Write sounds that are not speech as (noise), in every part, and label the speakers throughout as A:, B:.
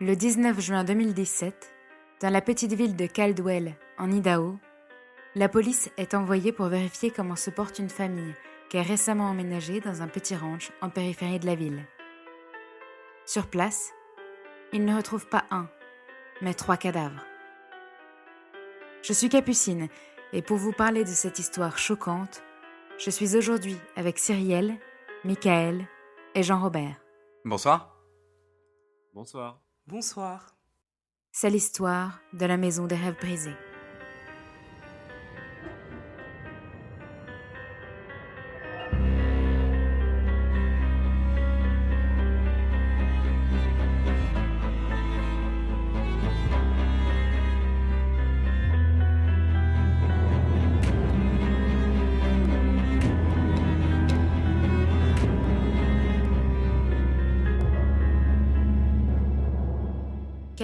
A: Le 19 juin 2017, dans la petite ville de Caldwell, en Idaho, la police est envoyée pour vérifier comment se porte une famille qui est récemment emménagée dans un petit ranch en périphérie de la ville. Sur place, ils ne retrouvent pas un, mais trois cadavres. Je suis Capucine, et pour vous parler de cette histoire choquante, je suis aujourd'hui avec Cyrielle, Michael et Jean-Robert.
B: Bonsoir.
C: Bonsoir.
D: Bonsoir.
A: C'est l'histoire de la maison des rêves brisés.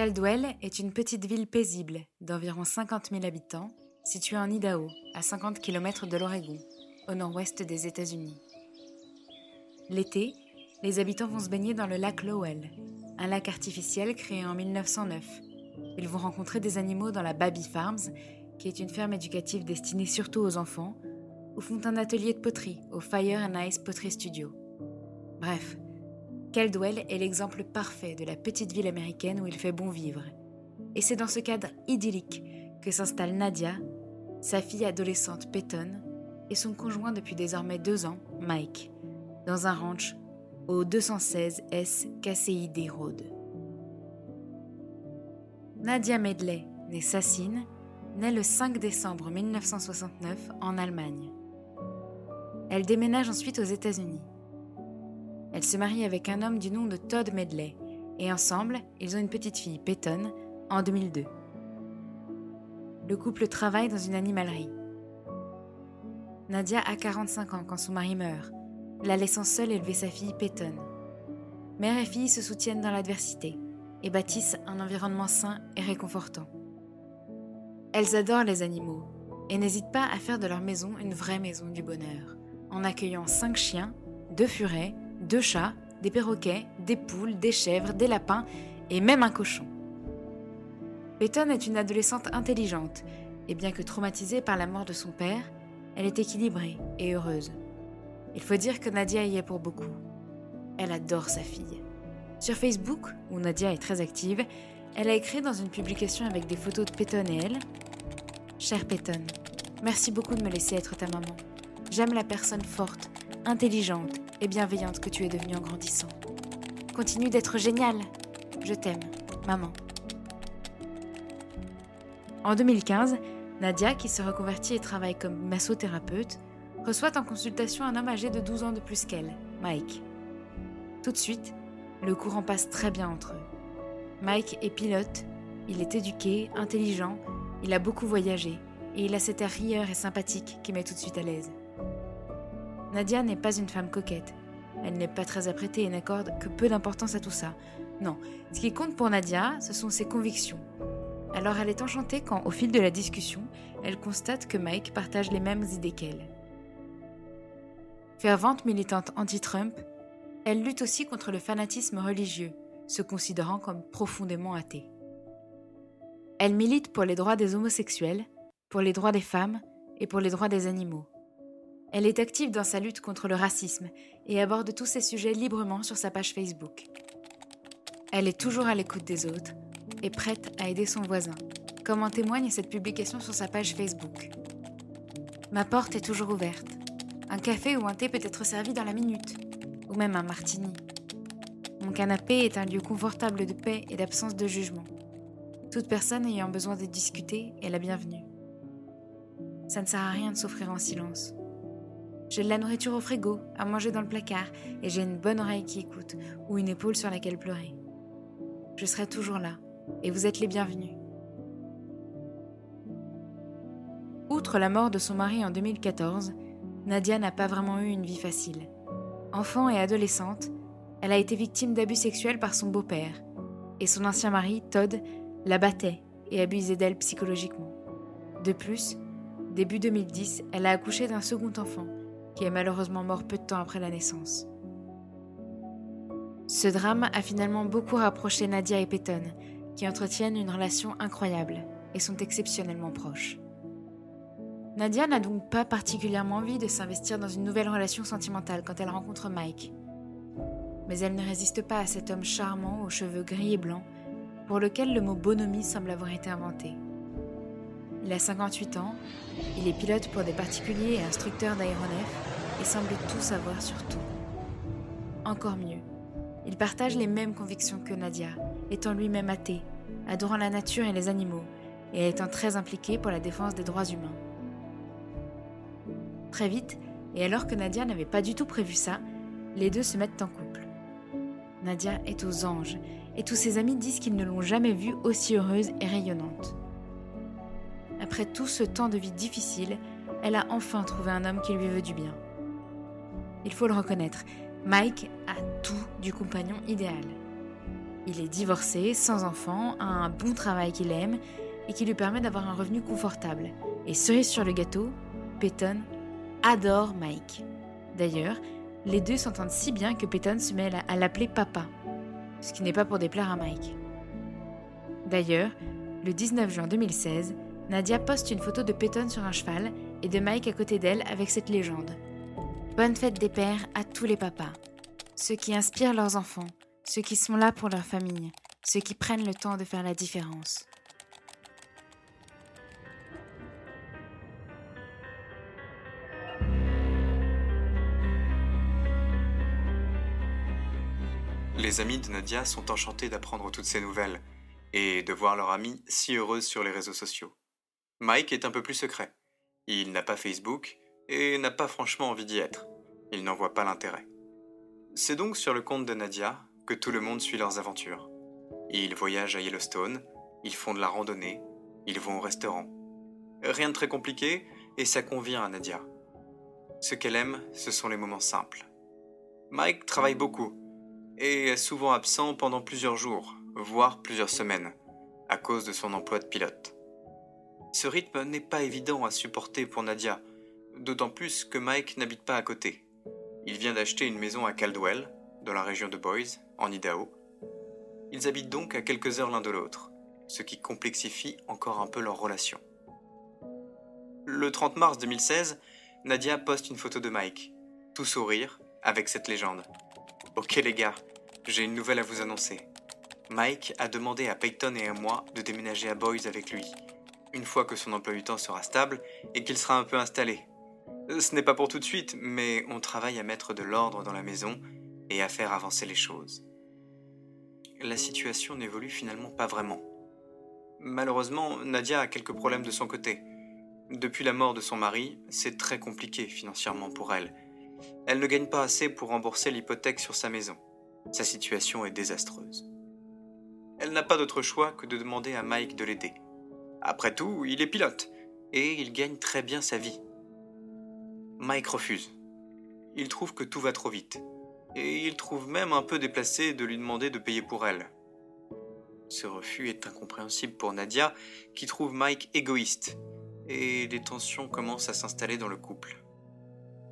A: Caldwell est une petite ville paisible d'environ 50 000 habitants, située en Idaho, à 50 km de l'Oregon, au nord-ouest des États-Unis. L'été, les habitants vont se baigner dans le lac Lowell, un lac artificiel créé en 1909. Ils vont rencontrer des animaux dans la Baby Farms, qui est une ferme éducative destinée surtout aux enfants, ou font un atelier de poterie au Fire and Ice Pottery Studio. Bref, Caldwell est l'exemple parfait de la petite ville américaine où il fait bon vivre. Et c'est dans ce cadre idyllique que s'installe Nadia, sa fille adolescente Peyton, et son conjoint depuis désormais deux ans, Mike, dans un ranch au 216 S KCID Road. Nadia Medley, née Sassine, naît le 5 décembre 1969 en Allemagne. Elle déménage ensuite aux États-Unis. Elle se marie avec un homme du nom de Todd Medley et ensemble, ils ont une petite fille, Peyton, en 2002. Le couple travaille dans une animalerie. Nadia a 45 ans quand son mari meurt, la laissant seule élever sa fille Peyton. Mère et fille se soutiennent dans l'adversité et bâtissent un environnement sain et réconfortant. Elles adorent les animaux et n'hésitent pas à faire de leur maison une vraie maison du bonheur, en accueillant cinq chiens, deux furets, deux chats, des perroquets, des poules, des chèvres, des lapins et même un cochon. Peyton est une adolescente intelligente, et bien que traumatisée par la mort de son père, elle est équilibrée et heureuse. Il faut dire que Nadia y est pour beaucoup. Elle adore sa fille. Sur Facebook, où Nadia est très active, elle a écrit dans une publication avec des photos de Peyton et elle Cher Peyton, merci beaucoup de me laisser être ta maman. J'aime la personne forte, intelligente et bienveillante que tu es devenue en grandissant. Continue d'être géniale. Je t'aime, maman. En 2015, Nadia, qui se reconvertit et travaille comme massothérapeute, reçoit en consultation un homme âgé de 12 ans de plus qu'elle, Mike. Tout de suite, le courant passe très bien entre eux. Mike est pilote, il est éduqué, intelligent, il a beaucoup voyagé, et il a cet air rieur et sympathique qui met tout de suite à l'aise. Nadia n'est pas une femme coquette. Elle n'est pas très apprêtée et n'accorde que peu d'importance à tout ça. Non, ce qui compte pour Nadia, ce sont ses convictions. Alors elle est enchantée quand, au fil de la discussion, elle constate que Mike partage les mêmes idées qu'elle. Fervente militante anti-Trump, elle lutte aussi contre le fanatisme religieux, se considérant comme profondément athée. Elle milite pour les droits des homosexuels, pour les droits des femmes et pour les droits des animaux. Elle est active dans sa lutte contre le racisme et aborde tous ces sujets librement sur sa page Facebook. Elle est toujours à l'écoute des autres et prête à aider son voisin, comme en témoigne cette publication sur sa page Facebook. Ma porte est toujours ouverte. Un café ou un thé peut être servi dans la minute, ou même un martini. Mon canapé est un lieu confortable de paix et d'absence de jugement. Toute personne ayant besoin de discuter est la bienvenue. Ça ne sert à rien de souffrir en silence. J'ai de la nourriture au frigo, à manger dans le placard, et j'ai une bonne oreille qui écoute, ou une épaule sur laquelle pleurer. Je serai toujours là, et vous êtes les bienvenus. Outre la mort de son mari en 2014, Nadia n'a pas vraiment eu une vie facile. Enfant et adolescente, elle a été victime d'abus sexuels par son beau-père, et son ancien mari, Todd, la battait et abusait d'elle psychologiquement. De plus, début 2010, elle a accouché d'un second enfant, qui est malheureusement mort peu de temps après la naissance. Ce drame a finalement beaucoup rapproché Nadia et Peyton, qui entretiennent une relation incroyable et sont exceptionnellement proches. Nadia n'a donc pas particulièrement envie de s'investir dans une nouvelle relation sentimentale quand elle rencontre Mike. Mais elle ne résiste pas à cet homme charmant aux cheveux gris et blancs, pour lequel le mot bonhomie semble avoir été inventé. Il a 58 ans, il est pilote pour des particuliers et instructeur d'aéronefs et semble tout savoir sur tout. Encore mieux, il partage les mêmes convictions que Nadia, étant lui-même athée, adorant la nature et les animaux, et étant très impliqué pour la défense des droits humains. Très vite, et alors que Nadia n'avait pas du tout prévu ça, les deux se mettent en couple. Nadia est aux anges, et tous ses amis disent qu'ils ne l'ont jamais vue aussi heureuse et rayonnante. Après tout ce temps de vie difficile, elle a enfin trouvé un homme qui lui veut du bien. Il faut le reconnaître, Mike a tout du compagnon idéal. Il est divorcé, sans enfant, a un bon travail qu'il aime et qui lui permet d'avoir un revenu confortable. Et cerise sur le gâteau, Peyton adore Mike. D'ailleurs, les deux s'entendent si bien que Peyton se met à l'appeler papa, ce qui n'est pas pour déplaire à Mike. D'ailleurs, le 19 juin 2016, Nadia poste une photo de Peyton sur un cheval et de Mike à côté d'elle avec cette légende. Bonne fête des pères à tous les papas. Ceux qui inspirent leurs enfants, ceux qui sont là pour leur famille, ceux qui prennent le temps de faire la différence.
C: Les amis de Nadia sont enchantés d'apprendre toutes ces nouvelles et de voir leur amie si heureuse sur les réseaux sociaux. Mike est un peu plus secret. Il n'a pas Facebook, et n'a pas franchement envie d'y être. Il n'en voit pas l'intérêt. C'est donc sur le compte de Nadia que tout le monde suit leurs aventures. Ils voyagent à Yellowstone, ils font de la randonnée, ils vont au restaurant. Rien de très compliqué et ça convient à Nadia. Ce qu'elle aime, ce sont les moments simples. Mike travaille beaucoup et est souvent absent pendant plusieurs jours, voire plusieurs semaines, à cause de son emploi de pilote. Ce rythme n'est pas évident à supporter pour Nadia, d'autant plus que Mike n'habite pas à côté. Il vient d'acheter une maison à Caldwell, dans la région de Boise, en Idaho. Ils habitent donc à quelques heures l'un de l'autre, ce qui complexifie encore un peu leur relation. Le 30 mars 2016, Nadia poste une photo de Mike, tout sourire, avec cette légende. Ok les gars, j'ai une nouvelle à vous annoncer. Mike a demandé à Peyton et à moi de déménager à Boise avec lui, une fois que son emploi du temps sera stable et qu'il sera un peu installé. Ce n'est pas pour tout de suite, mais on travaille à mettre de l'ordre dans la maison et à faire avancer les choses. La situation n'évolue finalement pas vraiment. Malheureusement, Nadia a quelques problèmes de son côté. Depuis la mort de son mari, c'est très compliqué financièrement pour elle. Elle ne gagne pas assez pour rembourser l'hypothèque sur sa maison. Sa situation est désastreuse. Elle n'a pas d'autre choix que de demander à Mike de l'aider. Après tout, il est pilote, et il gagne très bien sa vie. Mike refuse. Il trouve que tout va trop vite. Et il trouve même un peu déplacé de lui demander de payer pour elle. Ce refus est incompréhensible pour Nadia, qui trouve Mike égoïste, et des tensions commencent à s'installer dans le couple.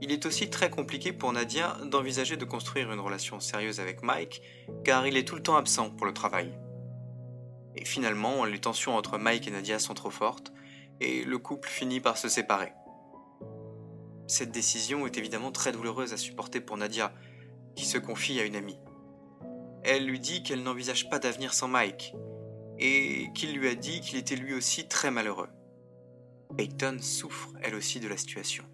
C: Il est aussi très compliqué pour Nadia d'envisager de construire une relation sérieuse avec Mike, car il est tout le temps absent pour le travail. Et finalement, les tensions entre Mike et Nadia sont trop fortes, et le couple finit par se séparer. Cette décision est évidemment très douloureuse à supporter pour Nadia, qui se confie à une amie. Elle lui dit qu'elle n'envisage pas d'avenir sans Mike, et qu'il lui a dit qu'il était lui aussi très malheureux. Peyton souffre elle aussi de la situation.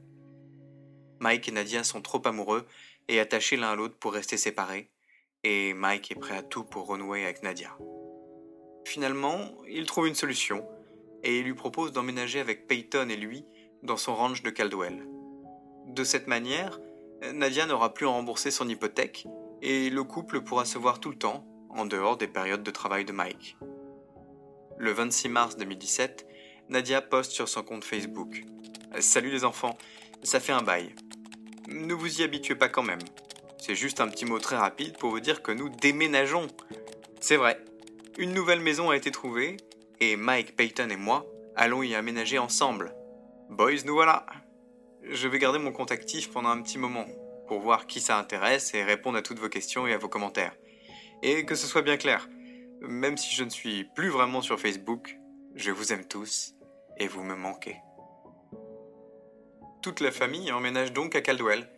C: Mike et Nadia sont trop amoureux et attachés l'un à l'autre pour rester séparés, et Mike est prêt à tout pour renouer avec Nadia. Finalement, il trouve une solution, et il lui propose d'emménager avec Peyton et lui dans son ranch de Caldwell. De cette manière, Nadia n'aura plus à rembourser son hypothèque et le couple pourra se voir tout le temps, en dehors des périodes de travail de Mike. Le 26 mars 2017, Nadia poste sur son compte Facebook Salut les enfants, ça fait un bail. Ne vous y habituez pas quand même. C'est juste un petit mot très rapide pour vous dire que nous déménageons. C'est vrai, une nouvelle maison a été trouvée et Mike, Peyton et moi allons y aménager ensemble. Boys, nous voilà je vais garder mon compte actif pendant un petit moment pour voir qui ça intéresse et répondre à toutes vos questions et à vos commentaires. Et que ce soit bien clair, même si je ne suis plus vraiment sur Facebook, je vous aime tous et vous me manquez. Toute la famille emménage donc à Caldwell,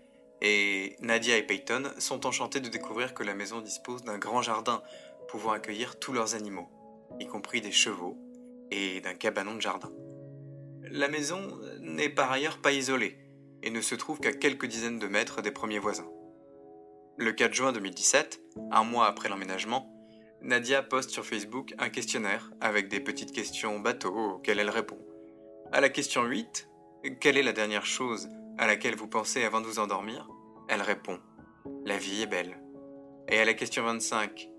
C: et Nadia et Peyton sont enchantés de découvrir que la maison dispose d'un grand jardin pouvant accueillir tous leurs animaux, y compris des chevaux, et d'un cabanon de jardin. La maison n'est par ailleurs pas isolée, et ne se trouve qu'à quelques dizaines de mètres des premiers voisins. Le 4 juin 2017, un mois après l'emménagement, Nadia poste sur Facebook un questionnaire avec des petites questions bateau auxquelles elle répond. À la question 8, quelle est la dernière chose à laquelle vous pensez avant de vous endormir? Elle répond La vie est belle. Et à la question 25,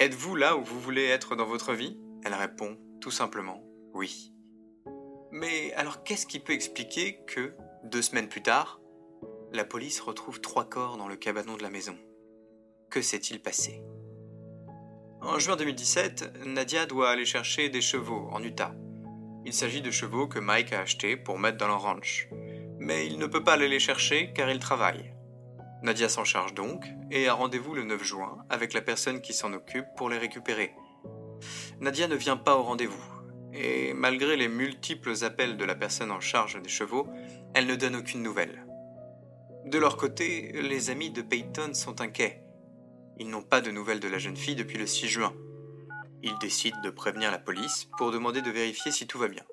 C: Êtes-vous là où vous voulez être dans votre vie? Elle répond tout simplement Oui. Mais alors qu'est-ce qui peut expliquer que, deux semaines plus tard, la police retrouve trois corps dans le cabanon de la maison? Que s'est-il passé? En juin 2017, Nadia doit aller chercher des chevaux en Utah. Il s'agit de chevaux que Mike a achetés pour mettre dans leur ranch. Mais il ne peut pas aller les chercher car il travaille. Nadia s'en charge donc et a rendez-vous le 9 juin avec la personne qui s'en occupe pour les récupérer. Nadia ne vient pas au rendez-vous et malgré les multiples appels de la personne en charge des chevaux, elle ne donne aucune nouvelle. De leur côté, les amis de Peyton sont inquiets. Ils n'ont pas de nouvelles de la jeune fille depuis le 6 juin. Ils décident de prévenir la police pour demander de vérifier si tout va bien.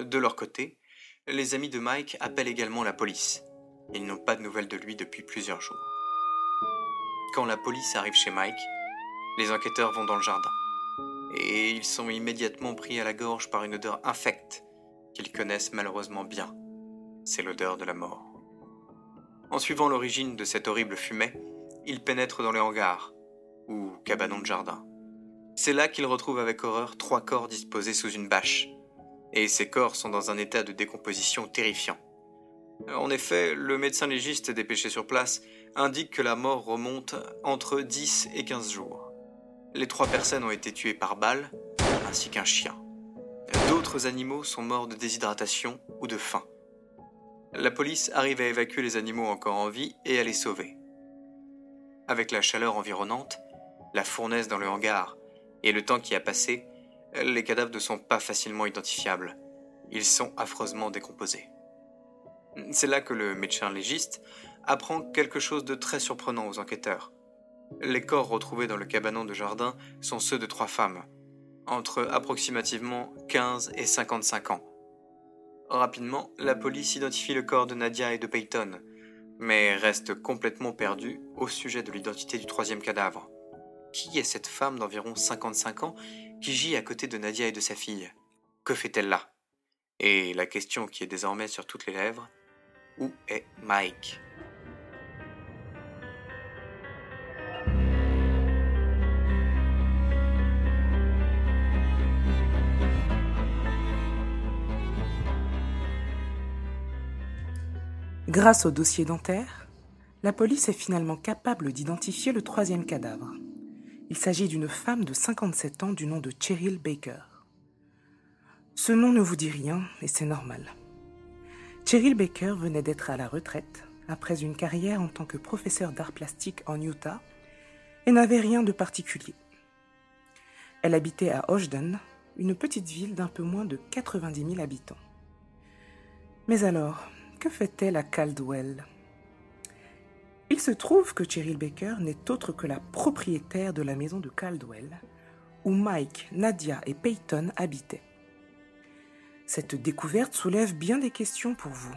C: De leur côté, les amis de Mike appellent également la police. Ils n'ont pas de nouvelles de lui depuis plusieurs jours. Quand la police arrive chez Mike, les enquêteurs vont dans le jardin et ils sont immédiatement pris à la gorge par une odeur infecte qu'ils connaissent malheureusement bien. C'est l'odeur de la mort. En suivant l'origine de cette horrible fumée, ils pénètrent dans les hangars, ou cabanons de jardin. C'est là qu'ils retrouvent avec horreur trois corps disposés sous une bâche, et ces corps sont dans un état de décomposition terrifiant. En effet, le médecin légiste dépêché sur place indique que la mort remonte entre 10 et 15 jours. Les trois personnes ont été tuées par balle, ainsi qu'un chien. D'autres animaux sont morts de déshydratation ou de faim. La police arrive à évacuer les animaux encore en vie et à les sauver. Avec la chaleur environnante, la fournaise dans le hangar et le temps qui a passé, les cadavres ne sont pas facilement identifiables. Ils sont affreusement décomposés. C'est là que le médecin légiste apprend quelque chose de très surprenant aux enquêteurs. Les corps retrouvés dans le cabanon de jardin sont ceux de trois femmes, entre approximativement 15 et 55 ans. Rapidement, la police identifie le corps de Nadia et de Peyton, mais reste complètement perdue au sujet de l'identité du troisième cadavre. Qui est cette femme d'environ 55 ans qui gît à côté de Nadia et de sa fille? Que fait-elle là? Et la question qui est désormais sur toutes les lèvres, où est Mike?
B: Grâce au dossier dentaire, la police est finalement capable d'identifier le troisième cadavre. Il s'agit d'une femme de 57 ans du nom de Cheryl Baker. Ce nom ne vous dit rien et c'est normal. Cheryl Baker venait d'être à la retraite après une carrière en tant que professeur d'art plastique en Utah et n'avait rien de particulier. Elle habitait à Ogden, une petite ville d'un peu moins de 90 000 habitants. Mais alors, que fait-elle à Caldwell? Il se trouve que Cheryl Baker n'est autre que la propriétaire de la maison de Caldwell, où Mike, Nadia et Peyton habitaient. Cette découverte soulève bien des questions pour vous,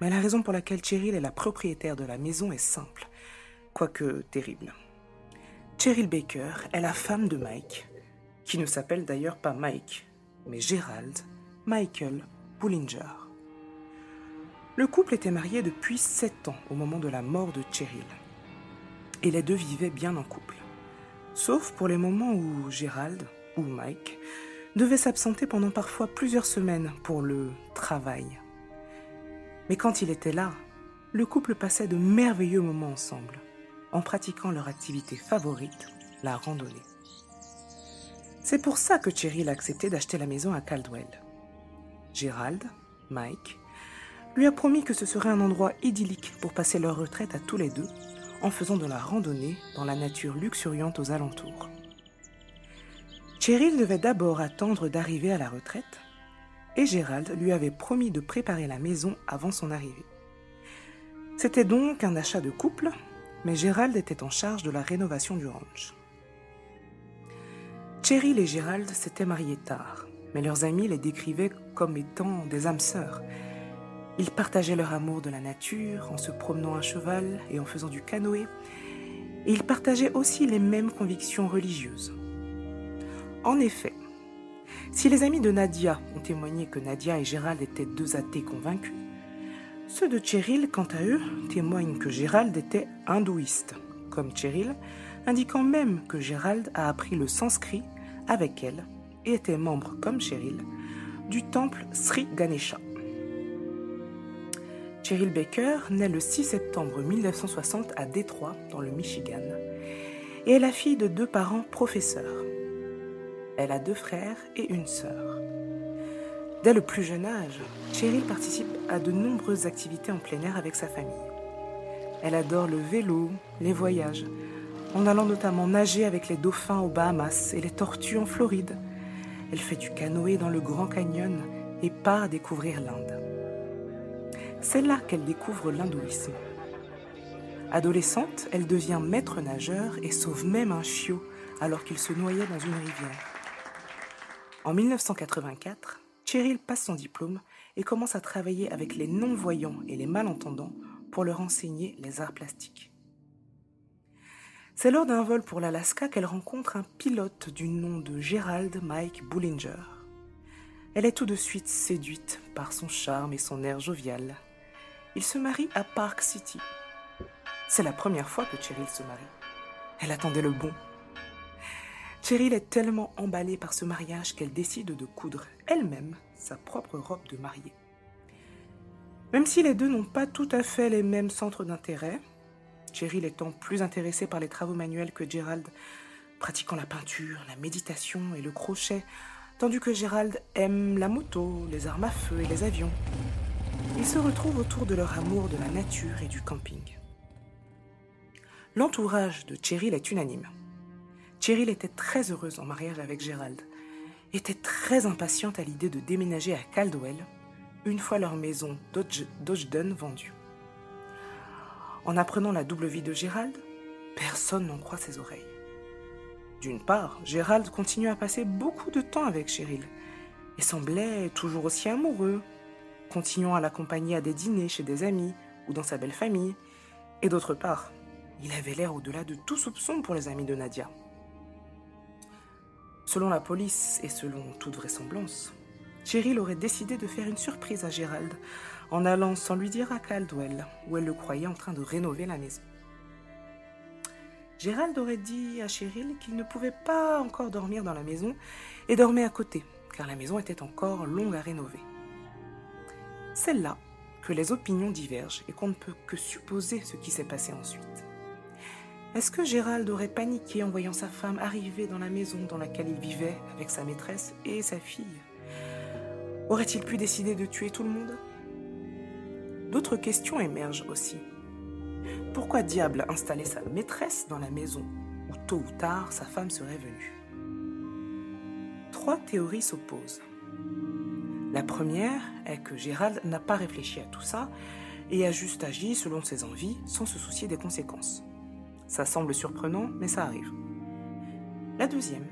B: mais la raison pour laquelle Cheryl est la propriétaire de la maison est simple, quoique terrible. Cheryl Baker est la femme de Mike, qui ne s'appelle d'ailleurs pas Mike, mais Gerald Michael Bullinger. Le couple était marié depuis sept ans au moment de la mort de Cheryl. Et les deux vivaient bien en couple. Sauf pour les moments où Gérald, ou Mike, devait s'absenter pendant parfois plusieurs semaines pour le travail. Mais quand il était là, le couple passait de merveilleux moments ensemble, en pratiquant leur activité favorite, la randonnée. C'est pour ça que Cheryl a accepté d'acheter la maison à Caldwell. Gérald, Mike lui a promis que ce serait un endroit idyllique pour passer leur retraite à tous les deux, en faisant de la randonnée dans la nature luxuriante aux alentours. Cheryl devait d'abord attendre d'arriver à la retraite et Gérald lui avait promis de préparer la maison avant son arrivée. C'était donc un achat de couple, mais Gérald était en charge de la rénovation du ranch. Cheryl et Gérald s'étaient mariés tard, mais leurs amis les décrivaient comme étant des âmes sœurs. Ils partageaient leur amour de la nature en se promenant à cheval et en faisant du canoë, et ils partageaient aussi les mêmes convictions religieuses. En effet, si les amis de Nadia ont témoigné que Nadia et Gérald étaient deux athées convaincus, ceux de Cheryl, quant à eux, témoignent que Gérald était hindouiste, comme Cheryl, indiquant même que Gérald a appris le sanskrit avec elle et était membre, comme Cheryl, du temple Sri Ganesha. Cheryl Baker naît le 6 septembre 1960 à Détroit, dans le Michigan, et est la fille de deux parents professeurs. Elle a deux frères et une sœur. Dès le plus jeune âge, Cheryl participe à de nombreuses activités en plein air avec sa famille. Elle adore le vélo, les voyages, en allant notamment nager avec les dauphins aux Bahamas et les tortues en Floride. Elle fait du canoë dans le Grand Canyon et part découvrir l'Inde. C'est là qu'elle découvre l'hindouisme. Adolescente, elle devient maître nageur et sauve même un chiot alors qu'il se noyait dans une rivière. En 1984, Cheryl passe son diplôme et commence à travailler avec les non-voyants et les malentendants pour leur enseigner les arts plastiques. C'est lors d'un vol pour l'Alaska qu'elle rencontre un pilote du nom de Gerald Mike Bullinger. Elle est tout de suite séduite par son charme et son air jovial. Ils se marient à Park City. C'est la première fois que Cheryl se marie. Elle attendait le bon. Cheryl est tellement emballée par ce mariage qu'elle décide de coudre elle-même sa propre robe de mariée. Même si les deux n'ont pas tout à fait les mêmes centres d'intérêt, Cheryl étant plus intéressée par les travaux manuels que Gerald, pratiquant la peinture, la méditation et le crochet, tandis que Gerald aime la moto, les armes à feu et les avions. Ils se retrouvent autour de leur amour de la nature et du camping. L'entourage de Cheryl est unanime. Cheryl était très heureuse en mariage avec Gérald, était très impatiente à l'idée de déménager à Caldwell, une fois leur maison Dodgedon vendue. En apprenant la double vie de Gérald, personne n'en croit ses oreilles. D'une part, Gérald continue à passer beaucoup de temps avec Cheryl et semblait toujours aussi amoureux, continuant à l'accompagner à des dîners chez des amis ou dans sa belle famille. Et d'autre part, il avait l'air au-delà de tout soupçon pour les amis de Nadia. Selon la police et selon toute vraisemblance, Cheryl aurait décidé de faire une surprise à Gérald en allant sans lui dire à Caldwell, où elle le croyait en train de rénover la maison. Gérald aurait dit à Cheryl qu'il ne pouvait pas encore dormir dans la maison et dormait à côté, car la maison était encore longue à rénover. C'est là que les opinions divergent et qu'on ne peut que supposer ce qui s'est passé ensuite. Est-ce que Gérald aurait paniqué en voyant sa femme arriver dans la maison dans laquelle il vivait avec sa maîtresse et sa fille? Aurait-il pu décider de tuer tout le monde? D'autres questions émergent aussi. Pourquoi diable installer sa maîtresse dans la maison où tôt ou tard sa femme serait venue? Trois théories s'opposent. La première est que Gérald n'a pas réfléchi à tout ça et a juste agi selon ses envies sans se soucier des conséquences. Ça semble surprenant, mais ça arrive. La deuxième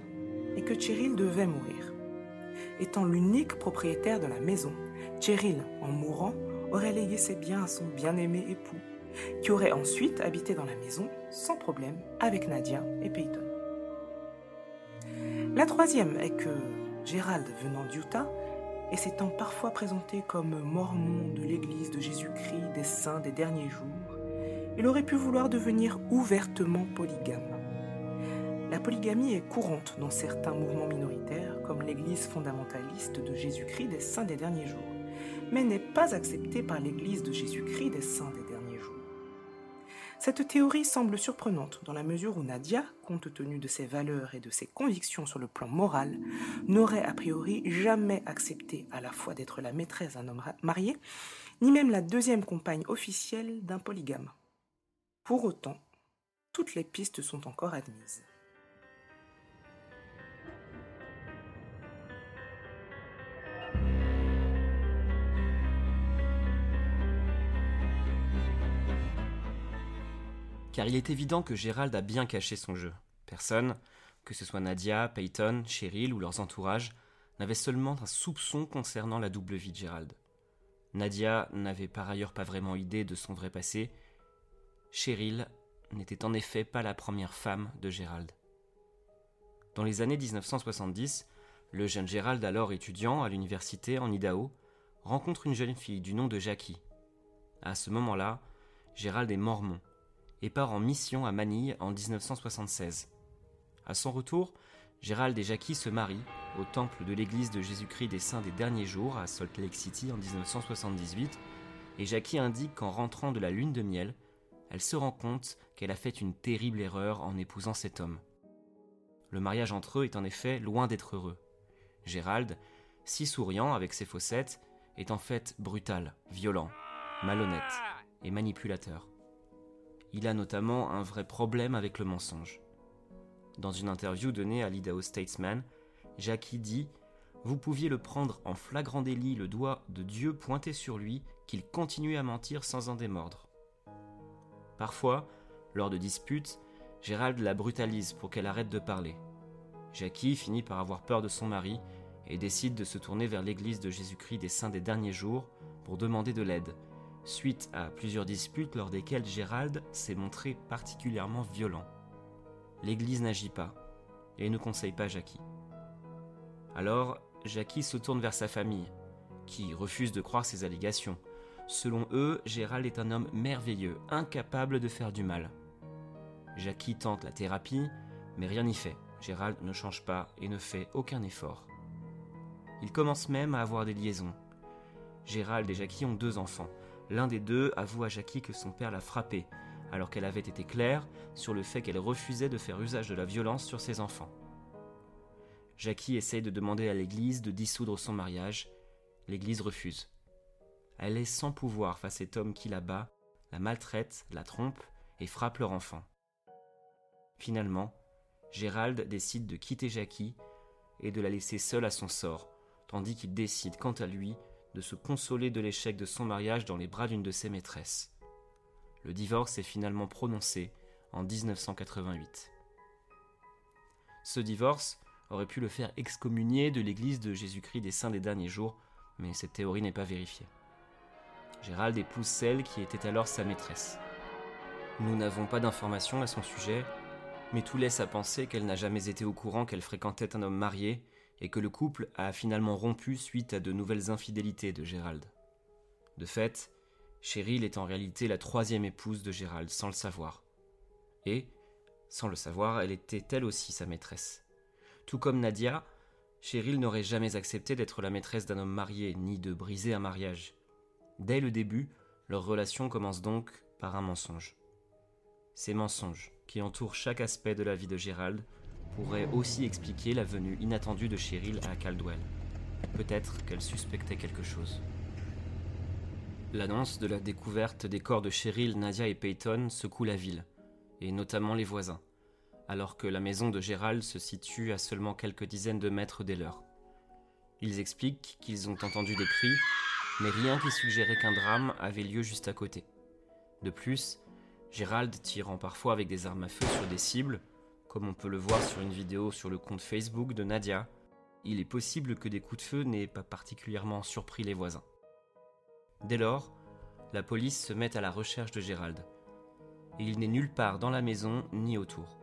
B: est que Cheryl devait mourir. Étant l'unique propriétaire de la maison, Cheryl, en mourant, aurait légué ses biens à son bien-aimé époux, qui aurait ensuite habité dans la maison sans problème avec Nadia et Peyton. La troisième est que Gérald, venant d'Utah, et s'étant parfois présenté comme mormon de l'Église de Jésus-Christ des saints des derniers jours, il aurait pu vouloir devenir ouvertement polygame. La polygamie est courante dans certains mouvements minoritaires, comme l'Église fondamentaliste de Jésus-Christ des Saints des derniers jours, mais n'est pas acceptée par l'Église de Jésus-Christ des Saints des derniers jours. Cette théorie semble surprenante dans la mesure où Nadia, compte tenu de ses valeurs et de ses convictions sur le plan moral, n'aurait a priori jamais accepté à la fois d'être la maîtresse d'un homme marié, ni même la deuxième compagne officielle d'un polygame. Pour autant, toutes les pistes sont encore admises.
D: car il est évident que Gérald a bien caché son jeu. Personne, que ce soit Nadia, Peyton, Cheryl ou leurs entourages, n'avait seulement un soupçon concernant la double vie de Gérald. Nadia n'avait par ailleurs pas vraiment idée de son vrai passé. Cheryl n'était en effet pas la première femme de Gérald. Dans les années 1970, le jeune Gérald, alors étudiant à l'université en Idaho, rencontre une jeune fille du nom de Jackie. À ce moment-là, Gérald est mormon et part en mission à Manille en 1976. À son retour, Gérald et Jackie se marient au temple de l'église de Jésus-Christ des Saints des Derniers Jours à Salt Lake City en 1978, et Jackie indique qu'en rentrant de la lune de miel, elle se rend compte qu'elle a fait une terrible erreur en épousant cet homme. Le mariage entre eux est en effet loin d'être heureux. Gérald, si souriant avec ses fossettes, est en fait brutal, violent, malhonnête et manipulateur. Il a notamment un vrai problème avec le mensonge. Dans une interview donnée à l'Idaho Statesman, Jackie dit Vous pouviez le prendre en flagrant délit, le doigt de Dieu pointé sur lui, qu'il continuait à mentir sans en démordre. Parfois, lors de disputes, Gérald la brutalise pour qu'elle arrête de parler. Jackie finit par avoir peur de son mari et décide de se tourner vers l'église de Jésus-Christ des Saints des Derniers Jours pour demander de l'aide, suite à plusieurs disputes lors desquelles Gérald s'est montré particulièrement violent. L'Église n'agit pas et ne conseille pas Jackie. Alors, Jackie se tourne vers sa famille, qui refuse de croire ses allégations. Selon eux, Gérald est un homme merveilleux, incapable de faire du mal. Jackie tente la thérapie, mais rien n'y fait. Gérald ne change pas et ne fait aucun effort. Il commence même à avoir des liaisons. Gérald et Jackie ont deux enfants, L'un des deux avoue à Jackie que son père l'a frappée, alors qu'elle avait été claire sur le fait qu'elle refusait de faire usage de la violence sur ses enfants. Jackie essaye de demander à l'Église de dissoudre son mariage. L'Église refuse. Elle est sans pouvoir face à cet homme qui la bat, la maltraite, la trompe et frappe leur enfant. Finalement, Gérald décide de quitter Jackie et de la laisser seule à son sort, tandis qu'il décide quant à lui de se consoler de l'échec de son mariage dans les bras d'une de ses maîtresses. Le divorce est finalement prononcé en 1988. Ce divorce aurait pu le faire excommunier de l'église de Jésus-Christ des Saints des Derniers Jours, mais cette théorie n'est pas vérifiée. Gérald épouse celle qui était alors sa maîtresse. Nous n'avons pas d'informations à son sujet, mais tout laisse à penser qu'elle n'a jamais été au courant qu'elle fréquentait un homme marié et que le couple a finalement rompu suite à de nouvelles infidélités de Gérald. De fait, Cheryl est en réalité la troisième épouse de Gérald sans le savoir. Et, sans le savoir, elle était elle aussi sa maîtresse. Tout comme Nadia, Cheryl n'aurait jamais accepté d'être la maîtresse d'un homme marié, ni de briser un mariage. Dès le début, leur relation commence donc par un mensonge. Ces mensonges, qui entourent chaque aspect de la vie de Gérald, pourrait aussi expliquer la venue inattendue de Cheryl à Caldwell. Peut-être qu'elle suspectait quelque chose. L'annonce de la découverte des corps de Cheryl, Nadia et Peyton secoue la ville, et notamment les voisins, alors que la maison de Gérald se situe à seulement quelques dizaines de mètres des leurs. Ils expliquent qu'ils ont entendu des cris, mais rien qui suggérait qu'un drame avait lieu juste à côté. De plus, Gérald tirant parfois avec des armes à feu sur des cibles, comme on peut le voir sur une vidéo sur le compte Facebook de Nadia, il est possible que des coups de feu n'aient pas particulièrement surpris les voisins. Dès lors, la police se met à la recherche de Gérald. Et il n'est nulle part dans la maison ni autour.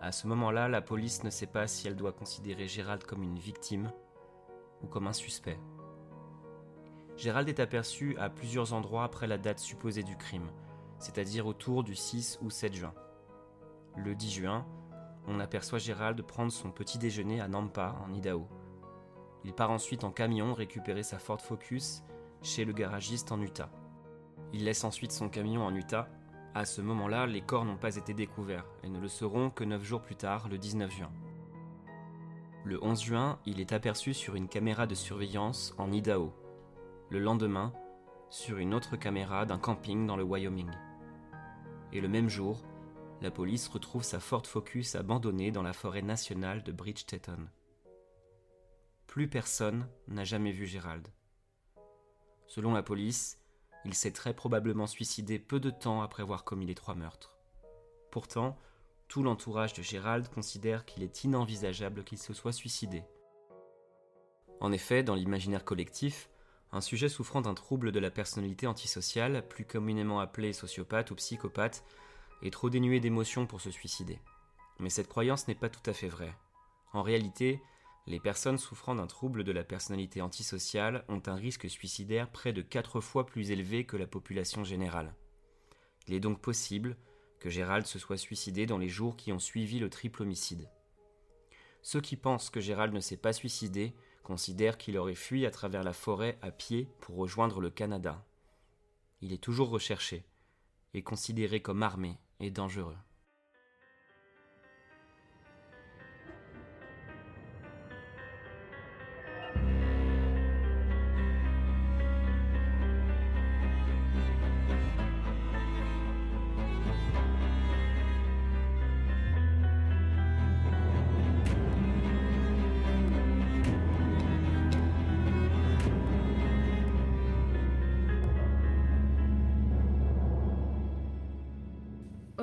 D: À ce moment-là, la police ne sait pas si elle doit considérer Gérald comme une victime ou comme un suspect. Gérald est aperçu à plusieurs endroits après la date supposée du crime, c'est-à-dire autour du 6 ou 7 juin. Le 10 juin, on aperçoit Gérald prendre son petit déjeuner à Nampa, en Idaho. Il part ensuite en camion récupérer sa Ford Focus chez le garagiste en Utah. Il laisse ensuite son camion en Utah. À ce moment-là, les corps n'ont pas été découverts et ne le seront que 9 jours plus tard, le 19 juin. Le 11 juin, il est aperçu sur une caméra de surveillance en Idaho. Le lendemain, sur une autre caméra d'un camping dans le Wyoming. Et le même jour, la police retrouve sa Ford Focus abandonnée dans la forêt nationale de Bridgeton. Plus personne n'a jamais vu Gérald. Selon la police, il s'est très probablement suicidé peu de temps après avoir commis les trois meurtres. Pourtant, tout l'entourage de Gérald considère qu'il est inenvisageable qu'il se soit suicidé. En effet, dans l'imaginaire collectif, un sujet souffrant d'un trouble de la personnalité antisociale, plus communément appelé sociopathe ou psychopathe, est trop dénué d'émotions pour se suicider. Mais cette croyance n'est pas tout à fait vraie. En réalité, les personnes souffrant d'un trouble de la personnalité antisociale ont un risque suicidaire près de 4 fois plus élevé que la population générale. Il est donc possible que Gérald se soit suicidé dans les jours qui ont suivi le triple homicide. Ceux qui pensent que Gérald ne s'est pas suicidé considèrent qu'il aurait fui à travers la forêt à pied pour rejoindre le Canada. Il est toujours recherché et considéré comme armé et dangereux.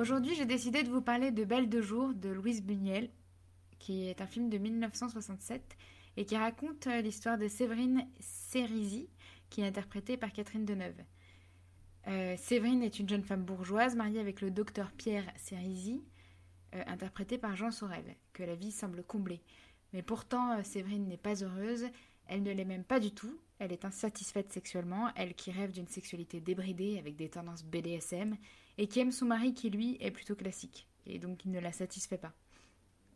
A: Aujourd'hui, j'ai décidé de vous parler de Belle de jour de Louise Buñuel, qui est un film de 1967 et qui raconte euh, l'histoire de Séverine Cérizy, qui est interprétée par Catherine Deneuve. Euh, Séverine est une jeune femme bourgeoise mariée avec le docteur Pierre Cérizy, euh, interprété par Jean Sorel, que la vie semble combler. Mais pourtant, Séverine n'est pas heureuse, elle ne l'est même pas du tout, elle est insatisfaite sexuellement, elle qui rêve d'une sexualité débridée avec des tendances BDSM, et qui aime son mari qui lui est plutôt classique, et donc il ne la satisfait pas.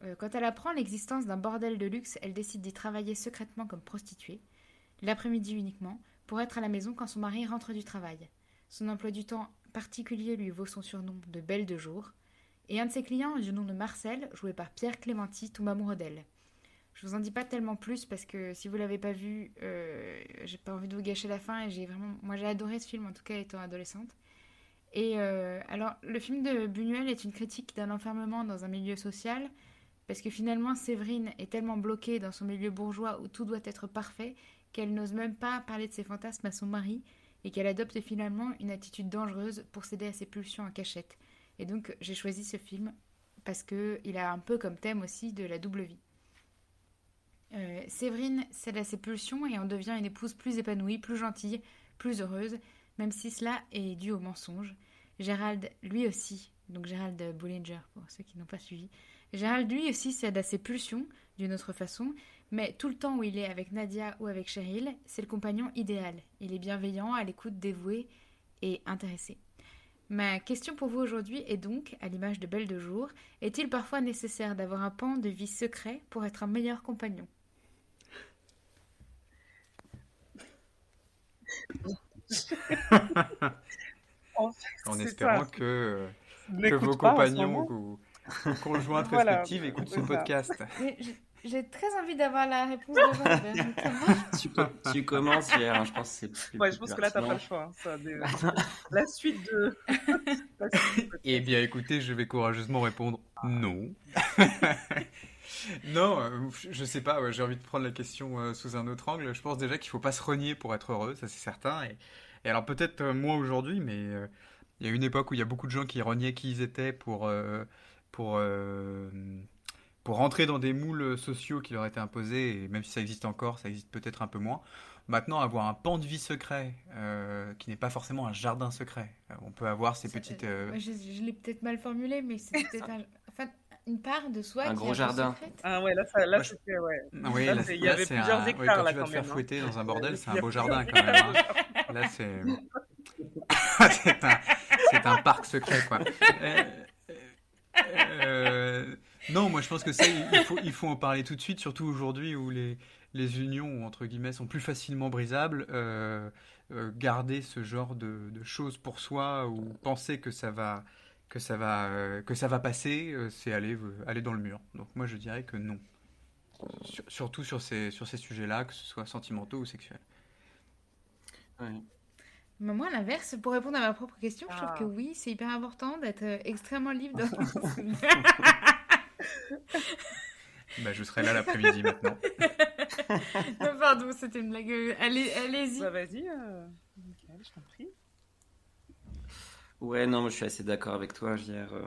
A: Euh, quand elle apprend l'existence d'un bordel de luxe, elle décide d'y travailler secrètement comme prostituée, l'après-midi uniquement, pour être à la maison quand son mari rentre du travail. Son emploi du temps particulier lui vaut son surnom de Belle de jour, et un de ses clients, du nom de Marcel, joué par Pierre Clémenti, tombe amoureux d'elle. Je vous en dis pas tellement plus parce que si vous l'avez pas vu, euh, j'ai pas envie de vous gâcher la fin et j'ai vraiment, moi j'ai adoré ce film en tout cas étant adolescente. Et euh, alors, le film de Buñuel est une critique d'un enfermement dans un milieu social, parce que finalement, Séverine est tellement bloquée dans son milieu bourgeois où tout doit être parfait qu'elle n'ose même pas parler de ses fantasmes à son mari et qu'elle adopte finalement une attitude dangereuse pour céder à ses pulsions en cachette. Et donc, j'ai choisi ce film parce qu'il a un peu comme thème aussi de la double vie. Euh, Séverine cède à ses pulsions et en devient une épouse plus épanouie, plus gentille, plus heureuse, même si cela est dû au mensonge. Gérald, lui aussi, donc Gérald Bollinger pour ceux qui n'ont pas suivi, Gérald, lui aussi, cède à ses pulsions d'une autre façon, mais tout le temps où il est avec Nadia ou avec Cheryl, c'est le compagnon idéal. Il est bienveillant, à l'écoute, dévoué et intéressé. Ma question pour vous aujourd'hui est donc, à l'image de Belle de Jour, est-il parfois nécessaire d'avoir un pan de vie secret pour être un meilleur compagnon? (laughs) (laughs)
E: en, espérant que, que vos compagnons ou conjointes (laughs) respectives écoutent ce podcast. (laughs)
A: J'ai très envie d'avoir la réponse de
D: tu, tu commences hier, hein, je pense que c'est
F: plus. Ouais, je pense que là, t'as pas le choix. Hein, la suite de.
E: eh bien, écoutez, je vais courageusement répondre non. (laughs) non, euh, je sais pas, j'ai envie de prendre la question euh, sous un autre angle. Je pense déjà qu'il faut pas se renier pour être heureux, ça c'est certain. Et, et alors peut-être euh, moins aujourd'hui, mais euh, il y a une époque où il y a beaucoup de gens qui reniaient qui ils étaient pour, pour, pour rentrer dans des moules sociaux qui leur étaient imposés, et même si ça existe encore, ça existe peut-être un peu moins. Maintenant, avoir un pan de vie secret, qui n'est pas forcément un jardin secret. on peut avoir ces petites...
A: Je, l'ai peut-être mal formulé, mais c'est (laughs) peut-être enfin, une part de soi
D: un gros jardin.
F: Ah ouais, là, ça, là c'était... Ouais.
E: Oui, là, il y avait plusieurs hectares là, quand, tu vas te faire hein. fouetter dans un bordel, c'est un beau jardin quand même. Hein. Là, c'est. (laughs) c'est un, un, parc secret, quoi. Euh, euh, non, moi je pense que ça, il faut, il faut en parler tout de suite, surtout aujourd'hui où les, les unions, entre guillemets, sont plus facilement brisables. Euh, garder ce genre de, de, choses pour soi ou penser que ça va, que ça va, que ça va passer, c'est aller, aller dans le mur. Donc moi je dirais que non. surtout sur ces, sur ces sujets-là, que ce soit sentimentaux ou sexuels.
A: Mais moi, à l'inverse, pour répondre à ma propre question, je trouve
F: Ah.
A: que oui, c'est hyper important d'être euh, extrêmement libre dans (laughs) (laughs)
E: Bah, je serai là l'après-midi maintenant. (laughs)
A: Non, Pardon, c'était une blague. euh, Allez, allez-y.
F: Bah, vas-y, euh, je t'en prie.
D: Ouais, non, moi, je suis assez d'accord avec toi, JR. euh,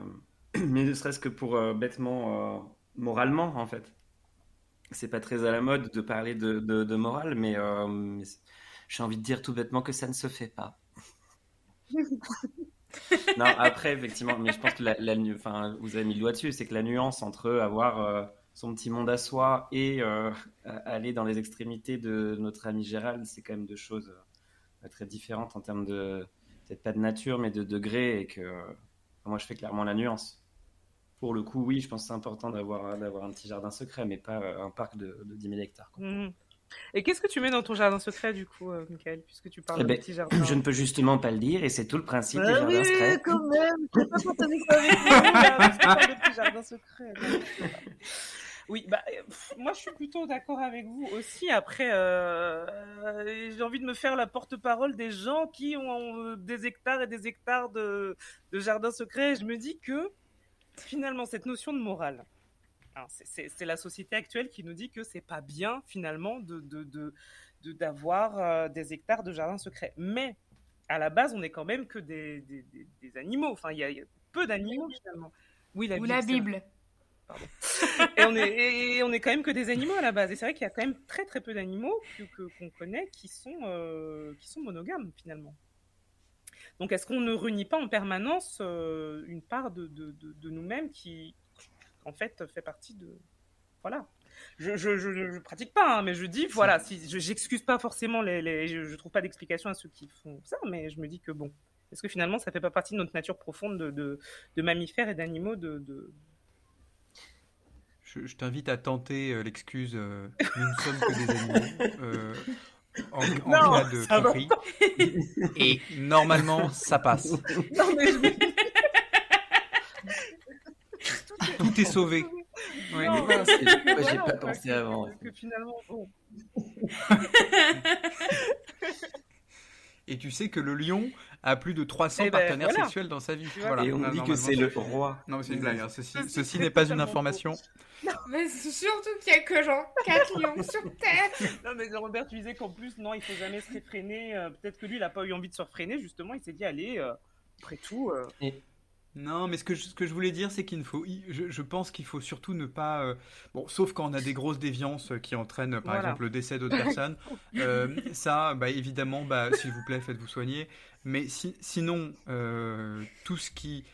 D: (clears throat) Mais ne serait-ce que pour euh, bêtement, euh, moralement, en fait. C'est pas très à la mode de parler de, de, de morale, mais, euh, j'ai envie de dire tout bêtement que ça ne se fait pas. (laughs) non, après, effectivement, mais je pense que la, enfin, vous avez mis le doigt dessus, c'est que la nuance entre avoir son petit monde à soi et aller dans les extrémités de notre ami Gérald, c'est quand même deux choses très différentes en termes de, peut-être pas de nature, mais de degré, et que moi je fais clairement la nuance. Pour le coup, oui, je pense que c'est important d'avoir d'avoir un petit jardin secret, mais pas euh, un parc de, de 10 000 hectares. quoi.
F: Mhm. Et qu'est-ce que tu mets dans ton jardin secret, du coup, euh, Michael, puisque tu parles
D: Eh
F: de
D: ben,
F: petit jardin
D: Je ne peux justement pas le dire, et c'est tout le principe
F: Bah oui, quand même, c'est pas pour t'amuser avec nous, là, parce qu'on parle de petit jardin secret. (laughs) Oui, bah, euh, pff, moi je suis plutôt d'accord avec vous aussi. Après, euh, euh, j'ai envie de me faire la porte-parole des gens qui ont des hectares et des hectares de, de jardins secrets. Je me dis que finalement, cette notion de morale, hein, c'est- la société actuelle qui nous dit que c'est pas bien finalement de de- de- de- d'avoir euh, des hectares de jardins secrets. Mais à la base, on n'est quand même que des, des, des- des animaux. Enfin, il y, a- il y a peu d'animaux finalement. Oui, la
A: Ou
F: Bible,
A: la
F: c'est (laughs) Et on, est, et on est quand même que des animaux à la base. Et c'est vrai qu'il y a quand même très très peu d'animaux qu'on connaît qui sont, euh, qui sont monogames finalement. Donc est-ce qu'on ne renie pas en permanence euh, une part de, de, nous-mêmes qui en fait fait partie de... Voilà. Je, je, je, pratique pas, hein, mais je dis, voilà, si, je j'excuse pas forcément les, je, je trouve pas d'explication à ceux qui font ça, mais je me dis que bon, est-ce que finalement ça fait pas partie de notre nature profonde de, de, de mammifères et d'animaux de, de,
E: Je, je t'invite à tenter euh, l'excuse euh, nous ne sommes que des animaux euh, en, en
F: Non,
E: cas de
F: ça va
E: tromperie. Et normalement, ça passe.
F: Non, mais je me-
E: Tout est sauvé. Ouais.
F: Non,
D: Mince, et pourquoi j'ai
F: voilà,
D: pas pensé
F: que-
D: avant
F: Que finalement, bon.
E: Et tu sais que le lion a plus de 300
F: Eh ben,
E: partenaires
F: voilà.
E: sexuels dans sa vie. Voilà.
D: Et on
E: Non,
D: dit que c'est le roi.
E: Non, mais c'est une blague. hein. Ceci,
F: c'est
E: n'est pas une information.
A: Mais c'est surtout qu'il y a que genre 4 (laughs) lions sur Terre.
F: Non, mais Robert, tu disais qu'en plus, non, il faut jamais se réfréner. euh, Peut-être que lui, il n'a pas eu envie de se refréner, justement. Il s'est dit, allez, euh, après tout. euh,
E: Non, mais ce que je, ce que je voulais dire, c'est qu'il ne faut, je, je pense qu'il faut surtout ne pas, euh, bon, sauf quand on a des grosses déviances qui entraînent, par
F: Voilà.
E: exemple, le décès d'autres (laughs) personnes. euh, ça, bah, évidemment, bah, s'il vous plaît, faites-vous soigner. Mais si- sinon, euh, tout ce qui,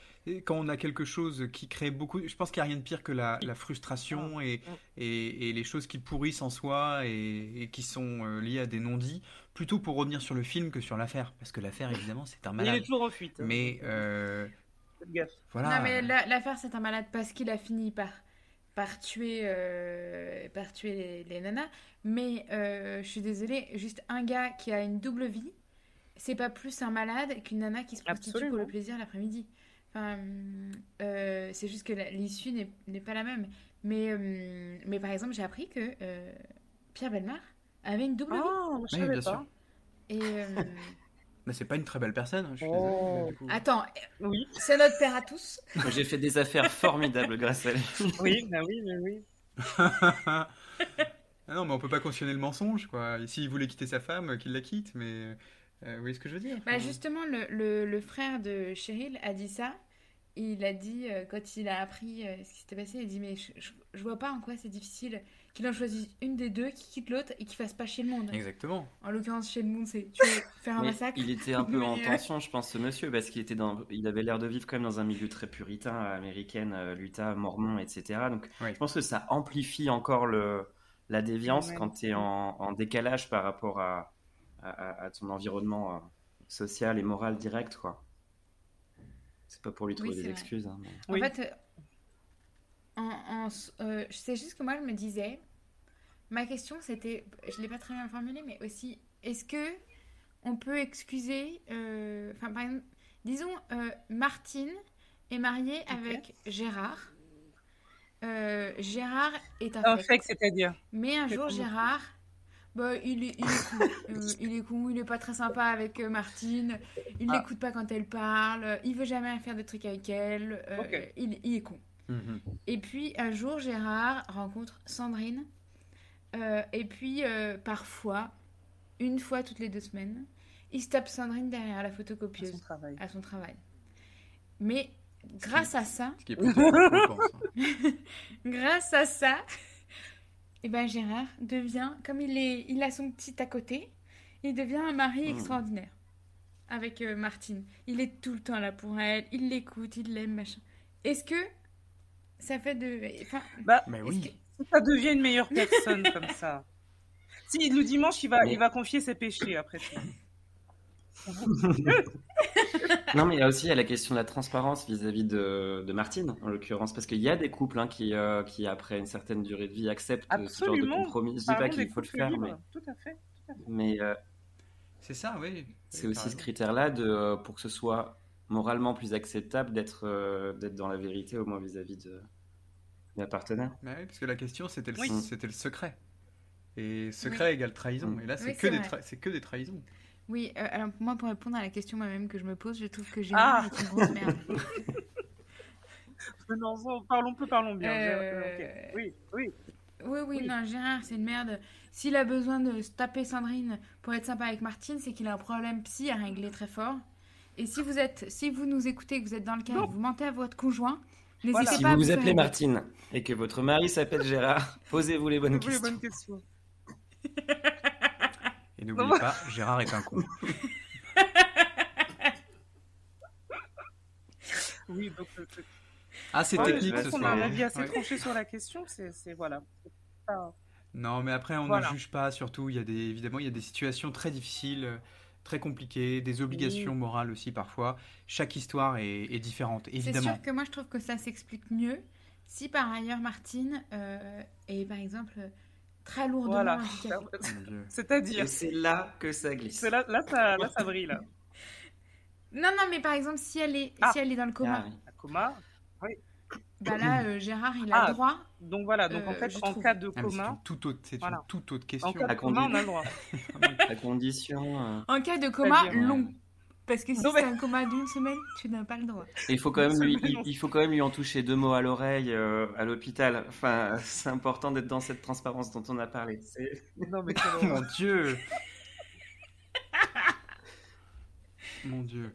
E: quand on a quelque chose qui crée beaucoup, je pense qu'il n'y a rien de pire que la, la frustration et, et, et les choses qui pourrissent en soi et, et qui sont euh, liées à des non-dits, plutôt pour revenir sur le film que sur l'affaire, parce que l'affaire, évidemment, c'est un
F: Il est
E: malade.
F: toujours en fuite. hein.
E: Mais euh,
F: gaffe.
E: voilà.
A: Non, mais la- l'affaire, c'est un malade parce qu'il a fini par, par tuer, euh, par tuer les, les nanas. Mais euh, je suis désolée, juste un gars qui a une double vie, c'est pas plus un malade qu'une nana qui se prostitue pour le plaisir l'après-midi. Enfin, euh, c'est juste que l'issue n'est pas la même. Mais, euh, mais par exemple, j'ai appris que euh, Pierre Belmar avait une double vie.
F: Ah, je
E: Oui,
F: savais
E: bien
F: pas.
E: sûr.
A: Et euh, (laughs)
E: Mais c'est pas une très belle personne, hein, je suis
F: Oh.
E: désolé. coup-
A: attends,
F: Oui,
A: c'est notre père à tous.
D: J'ai fait des affaires formidables grâce à lui. (laughs)
F: oui, bah oui, mais oui.
E: Ah non, mais on peut pas cautionner le mensonge, quoi. S'il voulait quitter sa femme, euh, qu'il la quitte, mais euh, vous voyez ce que je veux dire
A: Bah justement, le, le, le frère de Cheryl a dit ça. Il a dit, euh, quand il a appris euh, ce qui s'était passé, il a dit Mais je, je, je vois pas en quoi c'est difficile qu'il en choisisse une des deux, qui quitte l'autre et qui fasse pas chier le monde.
E: Exactement.
A: En l'occurrence, chez le monde, c'est tu veux faire un
D: Mais
A: massacre.
D: il était un peu (laughs) en
A: euh,
D: tension, je pense, ce monsieur, parce qu'il était dans, il avait l'air de vivre quand même dans un milieu très puritain, américaine, euh, l'Utah, mormon, etc. Donc,
E: Oui.
D: je pense que ça amplifie encore le, la déviance
F: Ouais.
D: quand tu es en, en décalage par rapport à, à, à- à ton environnement euh, social et moral direct, quoi. C'est pas pour lui trouver
A: Oui,
D: des
A: vrai.
D: excuses. hein, mais-
A: En
F: Oui.
A: fait, euh, en, en, euh, c'est juste que moi, je me disais, ma question, c'était, je l'ai pas très bien formulée, mais aussi, est-ce que on peut excuser, euh, enfin, par exemple, disons, euh, Martine est mariée avec Gérard. Euh, Gérard est
F: Un
A: infect.
F: fake, c'est-à-dire.
A: Mais un jour, Gérard, Bah, il est, il est con. Euh, il est con, il est pas très sympa avec euh, Martine. Il
F: Ah.
A: l'écoute pas quand elle parle. Il veut jamais faire de trucs avec elle. euh, il, il est con.
E: Mhm.
A: Et puis un jour, Gérard rencontre Sandrine. Euh, et puis euh, parfois, une fois toutes les deux semaines, il se tape Sandrine derrière la
F: à
A: photocopieuse
F: son travail.
A: à son travail. Mais grâce à ça,
E: Ce qui est plutôt (laughs) (laughs)
A: grâce à ça, eh ben Gérard devient, comme il, est, il a son petit à côté, il devient un mari
D: Hmm.
A: extraordinaire avec euh, Martine. Il est tout le temps là pour elle, il l'écoute, il l'aime, machin. Est-ce que ça fait de... Enfin,
F: Bah,
E: Mais oui.
F: ça devient une meilleure personne (laughs) comme ça. Si, le dimanche, il va,
D: Mais-
F: il va confier ses péchés après tout. (laughs)
D: Non, mais il y a aussi il y a la question de la transparence vis-à-vis de, de Martine, en l'occurrence, parce qu'il y a des couples hein, qui, euh, qui, après une certaine durée de vie, acceptent ce genre de compromis. Je dis
F: Parlons
D: pas
F: des
D: qu'il faut le faire,
F: libres.
D: mais,
F: Tout à fait.
D: mais euh,
E: C'est ça, oui.
D: c'est aussi ce critère-là de, euh, pour que ce soit moralement plus acceptable d'être euh, d'être dans la vérité, au moins vis-à-vis de, de la partenaire.
E: Bah oui, parce que la question, c'était le,
F: Oui.
E: c'était le secret. Et secret égale trahison.
D: Mm.
E: Et là, c'est
A: Oui,
E: que, des tra- que des trahisons.
A: Oui, euh, alors moi, pour répondre à la question moi-même que je me pose, je trouve que
F: Ah.
A: Gérard est une grosse merde. (laughs)
F: Non, bon, parlons peu, parlons bien.
A: Euh.
F: Oui, oui.
A: Oui, oui,
F: Oui.
A: non, Gérard, c'est une merde. S'il a besoin de se taper Sandrine pour être sympa avec Martine, c'est qu'il a un problème psy à régler très fort. Et si vous êtes, si vous nous écoutez, que vous êtes dans le cas, que vous mentez à votre conjoint, n'hésitez
F: Voilà.
D: Si
A: pas à
D: vous vous appelez Martine et que votre mari s'appelle Gérard, posez-vous les bonnes
F: Vous les
D: questions.
F: bonnes questions. (laughs)
E: Et n'oubliez pas, Gérard est un con. (laughs)
F: Oui, donc. c'est-
E: Ah, c'est
F: Ouais,
E: technique ce soir.
F: a un avis assez
E: Ouais.
F: tranché sur la question. C'est, c'est- voilà. C'est pas-
E: Non, mais après, on
F: Voilà.
E: ne juge pas. Surtout, il y a des, évidemment, il y a des situations très difficiles, euh, très compliquées, des obligations
F: Oui.
E: morales aussi parfois. Chaque histoire est, est différente,
A: C'est
E: évidemment.
A: sûr que moi, je trouve que ça s'explique mieux si par ailleurs Martine euh, est par exemple très lourdement
F: Voilà. (laughs)
E: Dieu.
F: C'est-à-dire.
D: Et c'est là que ça glisse.
F: C'est là, là, ça, là, ça brille, là. (laughs)
A: Non, non, mais par exemple, si elle est,
F: Ah.
A: si elle est dans le coma,
D: Ah oui.
F: Coma.
A: bah là, euh, Gérard, il a
F: Ah.
A: le droit.
F: Donc voilà, donc en
A: Euh,
F: fait,
A: je
F: en
A: trouve.
F: cas de
E: Ah, mais c'est
F: coma,
E: une toute autre, c'est
F: Voilà.
E: une toute autre
F: en
E: question.
F: cas de
D: À
F: coma, on a le droit. (laughs)
D: À condition. euh,
A: En cas de coma long. Parce que si c'est
F: mais-
A: un coma d'une semaine, tu n'as pas le droit.
D: Et il faut quand même lui, il, faut quand même lui en toucher deux mots à l'oreille euh, à l'hôpital. Enfin, c'est important d'être dans cette transparence dont on a parlé. (laughs)
F: Non, mais (laughs)
E: Oh, mon Dieu. (laughs) Mon Dieu.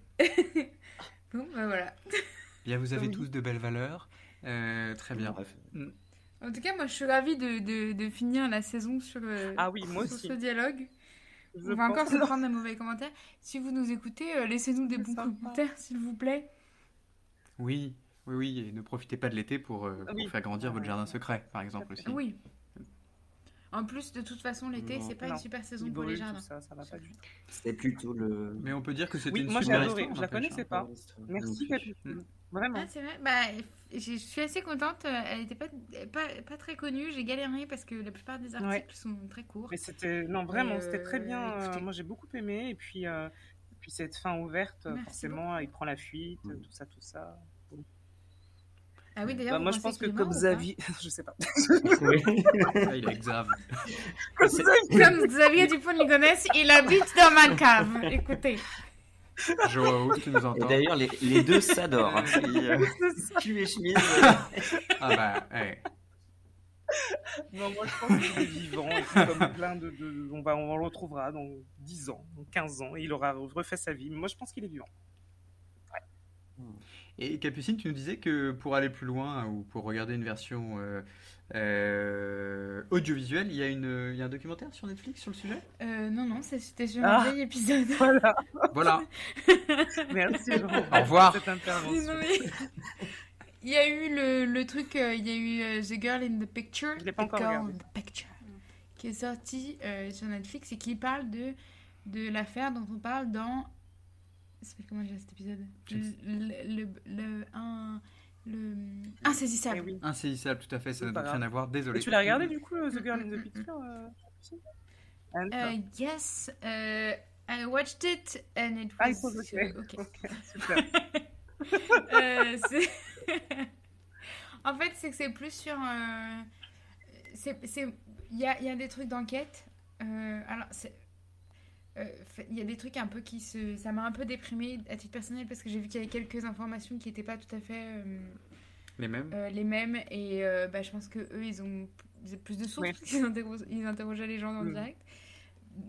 A: Bon, bah voilà.
E: Bien, vous avez
F: Oui.
E: tous de belles valeurs. Euh, très bien.
D: Bref.
A: En tout cas, moi, je suis ravie de, de, de finir la saison sur, euh,
F: Ah oui, moi
A: sur
F: aussi.
A: ce dialogue.
F: Je
A: On va encore se prendre de mauvais commentaires. Si vous nous écoutez, euh, laissez-nous des bons commentaires, s'il vous plaît.
E: Oui, oui, oui. Et ne profitez pas de l'été pour, euh, pour
F: Oui.
E: faire grandir votre jardin secret, par exemple aussi.
A: Oui. En plus, de toute façon, l'été, c'est pas
F: Non.
A: une super saison
F: Il
A: pour les jardins.
F: ça, ça va pas du tout.
D: C'était plutôt le.
E: Mais on peut dire que c'était
F: Oui,
E: une
F: moi,
E: super
F: adoré.
E: histoire,
F: Je la connaissais pas. Merci, Capitaine. Vraiment.
A: Ah, c'est vrai Bah, je suis assez contente. euh, Elle était pas, pas, pas très connue. J'ai galéré parce que la plupart des articles
F: Ouais.
A: sont très courts.
F: Mais c'était non vraiment, c'était très bien. euh,
A: écoutez.
F: moi j'ai beaucoup aimé et puis euh, puis cette fin ouverte,
A: Merci
F: forcément, il prend la fuite,
D: Mm.
F: tout ça, tout ça.
A: Ah oui,
F: Bah,
A: d'ailleurs,
F: moi
A: vous
F: je pense que comme Xavier, (laughs) je sais pas. (laughs)
E: Ah, il est grave.
A: Comme Xavier Dupont-Ligonnès, il habite dans ma cave. Écoutez.
E: Joao, tu nous
D: Et
E: entends
D: d'ailleurs, les, les deux s'adorent. hein. Euh, cul et chemise.
E: Ah bah, eh.
F: Non, moi je pense qu'il est vivant, et comme plein de, de- on va on le retrouvera dans 10 ans, dans 15 ans, et il aura refait sa vie. Moi je pense qu'il est vivant.
E: Et Capucine, tu nous disais que pour aller plus loin ou pour regarder une version euh, euh, audiovisuelle, il y, a une, il y a un documentaire sur Netflix sur le sujet?
A: Euh, non, non, c'était sur
F: Ah.
A: un vieil épisode. (laughs)
F: Voilà.
E: Voilà. (laughs)
F: Merci.
E: Au revoir.
F: pour Cette intervention.
A: Non, mais- Il y a eu le, le truc, euh, il y a eu The Girl in the Picture,
F: Je l'ai pas
A: The
F: encore
A: Girl
F: regardé.
A: in the Picture, qui est sorti euh, sur Netflix et qui parle de, de l'affaire dont on parle dans. Ça s'appelle comment déjà cet épisode Le. le, le, un, le Insaisissable.
F: Eh oui.
E: Insaisissable, tout à fait, ça n'a donc rien
F: grave.
E: à voir, désolé.
F: Et tu l'as regardé du coup, euh, The Girl in the Picture euh, Ah.
A: Euh, yes, euh, I watched it and it
F: Ah,
A: was.
F: il faut ok.
A: ok.
F: Ok, (laughs) super.
A: Euh, (laughs) en fait, c'est que c'est plus sur. euh, c'est- c'est- Il y a, il y a des trucs d'enquête Euh, alors, c'est. Euh, Il y a des trucs un peu qui se. Ça m'a un peu déprimée à titre personnel parce que j'ai vu qu'il y avait quelques informations qui n'étaient pas tout à fait euh,
E: Les mêmes
A: euh, les mêmes et euh, bah, je pense que eux ils ont plus de sources
F: Ouais.
A: parce qu'ils interro- ils interrogeaient les gens dans le
F: Mm.
A: direct.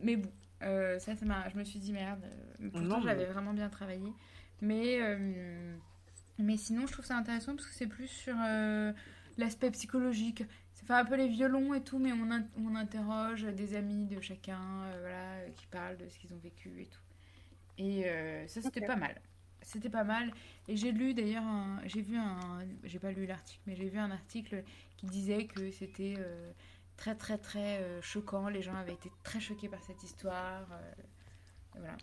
A: Mais bon, euh, ça, ça m'a. Je me suis dit merde. Pourtant,
F: mais-
A: j'avais vraiment bien travaillé. Mais, euh, mais sinon, je trouve ça intéressant parce que c'est plus sur euh, l'aspect psychologique. Fait un peu les violons et tout, mais on, in- on interroge des amis de chacun, euh, voilà, euh, qui parlent de ce qu'ils ont vécu et tout. Et euh, ça, c'était pas mal. C'était pas mal. Et j'ai lu d'ailleurs, j'ai vu un, j'ai pas lu l'article, mais j'ai vu un article qui disait que c'était euh, très très très euh, choquant. Les gens avaient été très choqués par cette histoire. euh, voilà.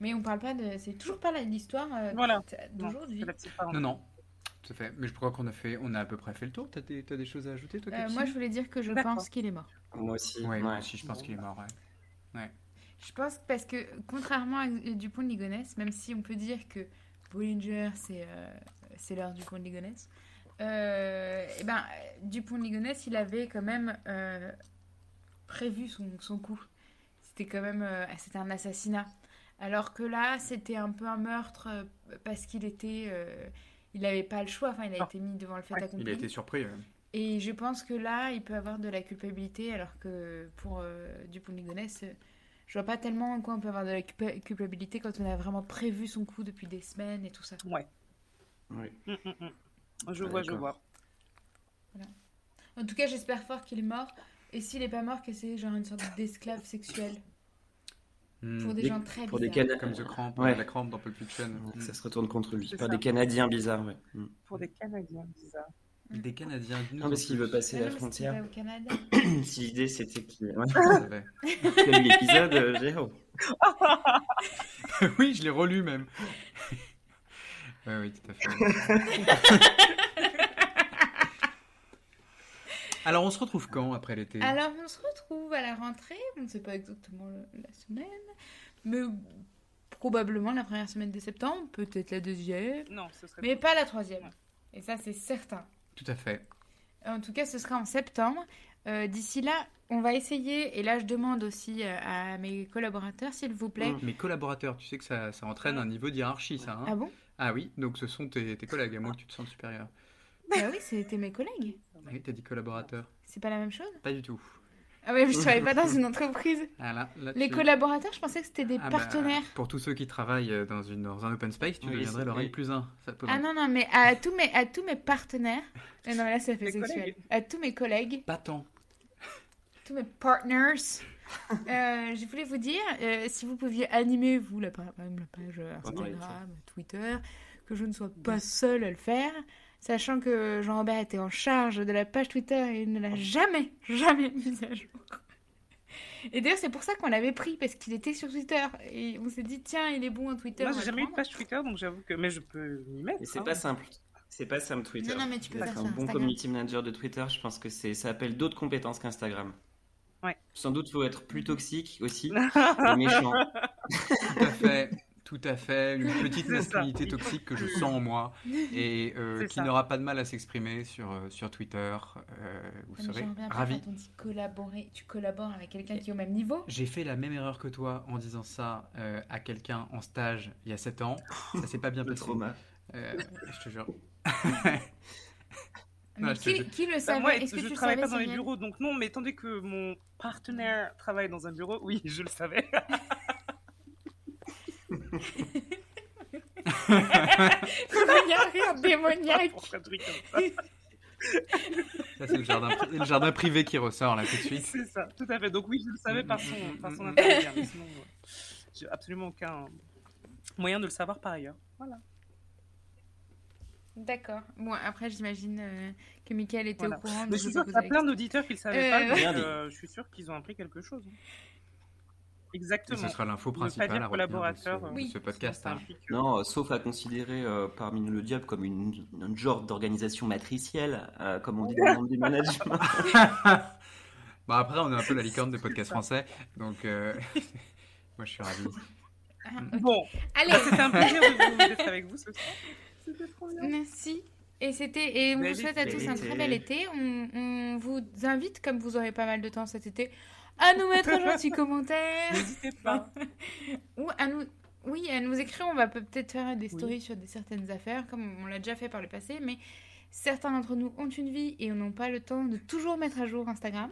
A: Mais on parle pas de, c'est toujours pas l'histoire euh,
F: Voilà.
A: d'aujourd'hui.
F: C'est la petite parenthèse.
E: Non, non. Tout à fait. Mais je crois qu'on a fait, on a à peu près fait le tour. T'as des, t'as des choses à ajouter, toi
A: Euh, moi, je voulais dire que je pense qu'il est mort.
D: Moi aussi.
E: Ouais,
D: ouais.
E: moi aussi, je pense qu'il est mort. Ouais.
A: Je pense parce que contrairement à Dupont de Ligonnès, même si on peut dire que Bollinger c'est euh, c'est l'heure Dupont de Ligonnès, euh, et ben Dupont de Ligonnès il avait quand même euh, prévu son, son coup. C'était quand même euh, c'était un assassinat. Alors que là c'était un peu un meurtre parce qu'il était euh, il n'avait pas le choix. Enfin il a
F: Ah.
A: été mis devant le fait
F: Ouais,
A: accompli.
E: Il a été surpris. ouais.
A: Et je pense que là, il peut avoir de la culpabilité, alors que pour euh, Dupont de Ligonnès, euh, je vois pas tellement en quoi on peut avoir de la culpa- culpabilité quand on a vraiment prévu son coup depuis des semaines et tout ça.
F: Ouais.
D: Oui.
F: Mm, mm, mm. Je
E: Ah,
F: vois, je vois.
A: En tout cas, j'espère fort qu'il est mort. Et s'il est pas mort, que c'est genre une sorte d'esclave sexuel
E: Hmm.
A: pour des
D: Des-
A: gens très
D: Pour des
A: bizarres.
D: Cana-
E: Comme The Cramp,
D: Ouais.
E: la crampe dans Pulp Fiction. Hmm.
D: Ça se retourne contre lui. Par des Canadiens bizarres, ouais. Mm.
F: Pour des Canadiens bizarres.
E: Des Canadiens.
D: Non, parce qu'il veut passer
A: Ah
D: la frontière.
A: pas au Canada. (coughs)
D: si l'idée c'était qu'il. Ouais. (laughs) (laughs) Quel épisode, euh, Géo? (laughs)
E: Oui, je l'ai relu même. oui, oui, tout à fait. Alors, on se retrouve quand après l'été?
A: Alors, on se retrouve à la rentrée. On ne sait pas exactement le- la semaine, mais probablement la première semaine de septembre, peut-être la deuxième,
F: Non, ce serait.
A: mais pas la troisième.
F: Ouais.
A: Et ça, c'est certain.
E: Tout à fait.
A: En tout cas, ce sera en septembre. Euh, D'ici là, on va essayer, et là je demande aussi euh, à mes collaborateurs, s'il vous plaît.
E: Mes collaborateurs, tu sais que ça, ça entraîne un niveau de hiérarchie, ça. hein?
A: Ah bon?
E: Ah oui, donc ce sont tes, tes collègues, à moins que tu te sentes supérieur.
A: Bah oui, c'était mes collègues.
E: Ah oui, t'as dit collaborateur.
A: C'est pas la même chose?
E: Pas du tout.
A: Ah ouais, je travaille pas dans une entreprise.
E: Ah là, là,
A: Les
E: tu-
A: collaborateurs, je pensais que c'était des
E: Ah bah,
A: partenaires.
E: pour tous ceux qui travaillent euh, dans, une, dans un open space, tu
D: Oui,
E: deviendrais N
D: oui.
E: plus 1. Ça peut
A: Ah non, non, mais à tous mes, à tous mes partenaires. (laughs) Non, mais là, ça fait sexuel.
F: collègues.
A: À tous mes collègues,
E: Pas tant.
A: tous mes partners. euh, je voulais vous dire, euh, si vous pouviez animer, vous, la, la page. Instagram, Twitter, que je ne sois pas seule à le faire, sachant que Jean-Robert était en charge de la page Twitter et il ne l'a jamais, jamais mise à jour. Et d'ailleurs, c'est pour ça qu'on l'avait pris, parce qu'il était sur Twitter. Et on s'est dit, tiens, il est bon en Twitter.
F: Moi, j'ai jamais eu de page Twitter, donc j'avoue que. Mais je peux m'y mettre.
D: Et c'est
F: hein.
D: pas simple. C'est pas simple Twitter.
A: Non, non, mais tu peux faire
D: un bon community manager de Twitter, je pense que c'est ça appelle d'autres compétences qu'Instagram.
F: Ouais.
D: Sans doute faut être plus toxique aussi (laughs) et méchant. (laughs)
E: Tout à fait. Tout à fait. Une (laughs) petite
F: ça.
E: masculinité toxique que je sens en moi (laughs) et euh, qui n'aura pas de mal à s'exprimer sur, euh, sur Twitter. Euh, vous
A: Ah,
E: serez ravis.
A: quand on dit collaborer, tu collabores avec quelqu'un qui est au même niveau.
E: J'ai fait la même erreur que toi en disant ça euh, à quelqu'un en stage il y a 7 ans. Ça s'est pas bien (laughs) passé.
D: trauma.
E: Euh, je te jure.
A: Mais qui,
E: jure.
A: qui le
F: Bah,
A: savait?
F: moi,
A: Est-ce que
F: je
A: tu
F: travaille
A: savais,
F: pas dans les bureaux, donc non, mais tandis que mon partenaire travaille dans un bureau, oui, je le savais.
A: Il y a un rire démoniaque.
F: Ça.
E: Ça, c'est le jardin, le jardin privé qui ressort là tout de suite.
F: C'est ça, tout à fait. Donc oui, je le savais par son, par son
E: Mm, mm, mm.
F: intermédiaire, mais sinon, euh, j'ai absolument aucun moyen de le savoir par ailleurs. Voilà.
A: D'accord. Bon, après, j'imagine euh, que Michael était
F: Voilà.
A: au courant.
F: Mais
A: donc
F: je suis
A: pas
F: qu'il y a plein d'auditeurs qui le savaient
A: Euh,
F: pas, donc
D: Regardez.
F: euh, je suis sûre qu'ils ont appris quelque chose. Exactement.
E: ce sera l'info
F: Ne pas
E: principale
F: dire
E: à retenir de ce,
F: collaborateur,
E: de
A: oui.
E: ce podcast. Hein.
F: euh,
D: Non, euh, sauf à considérer euh, parmi nous le diable comme une, un genre d'organisation matricielle, euh, comme on dit dans le monde du management. (laughs)
E: Bon, après, on est un peu la licorne des podcasts français, donc euh, (laughs) moi je suis ravi.
A: Ah, ok.
F: Bon,
A: Allez,
F: c'était un plaisir de vous- d'être avec vous ce soir. (laughs) C'était trop bien.
A: merci. Et c'était et on vous souhaite à tous un très bel été. On, on vous invite, comme vous aurez pas mal de temps cet été, à nous mettre un gentil commentaire
F: N'hésitez pas.
A: ou à nous oui à nous écrire. On va peut- peut-être faire des stories sur des certaines affaires, comme on l'a déjà fait par le passé, mais certains d'entre nous ont une vie et n'ont pas le temps de toujours mettre à jour Instagram.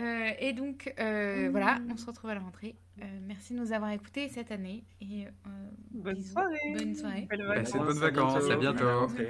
A: Euh, et donc euh, voilà, on se retrouve à la rentrée. Euh, merci de nous avoir écoutés cette année et euh,
F: Bonne
A: bisous.
F: soirée.
A: Bonne soirée.
F: Belles
E: Passez de
F: vacances.
E: bonnes vacances, à bientôt.
D: À rentrée.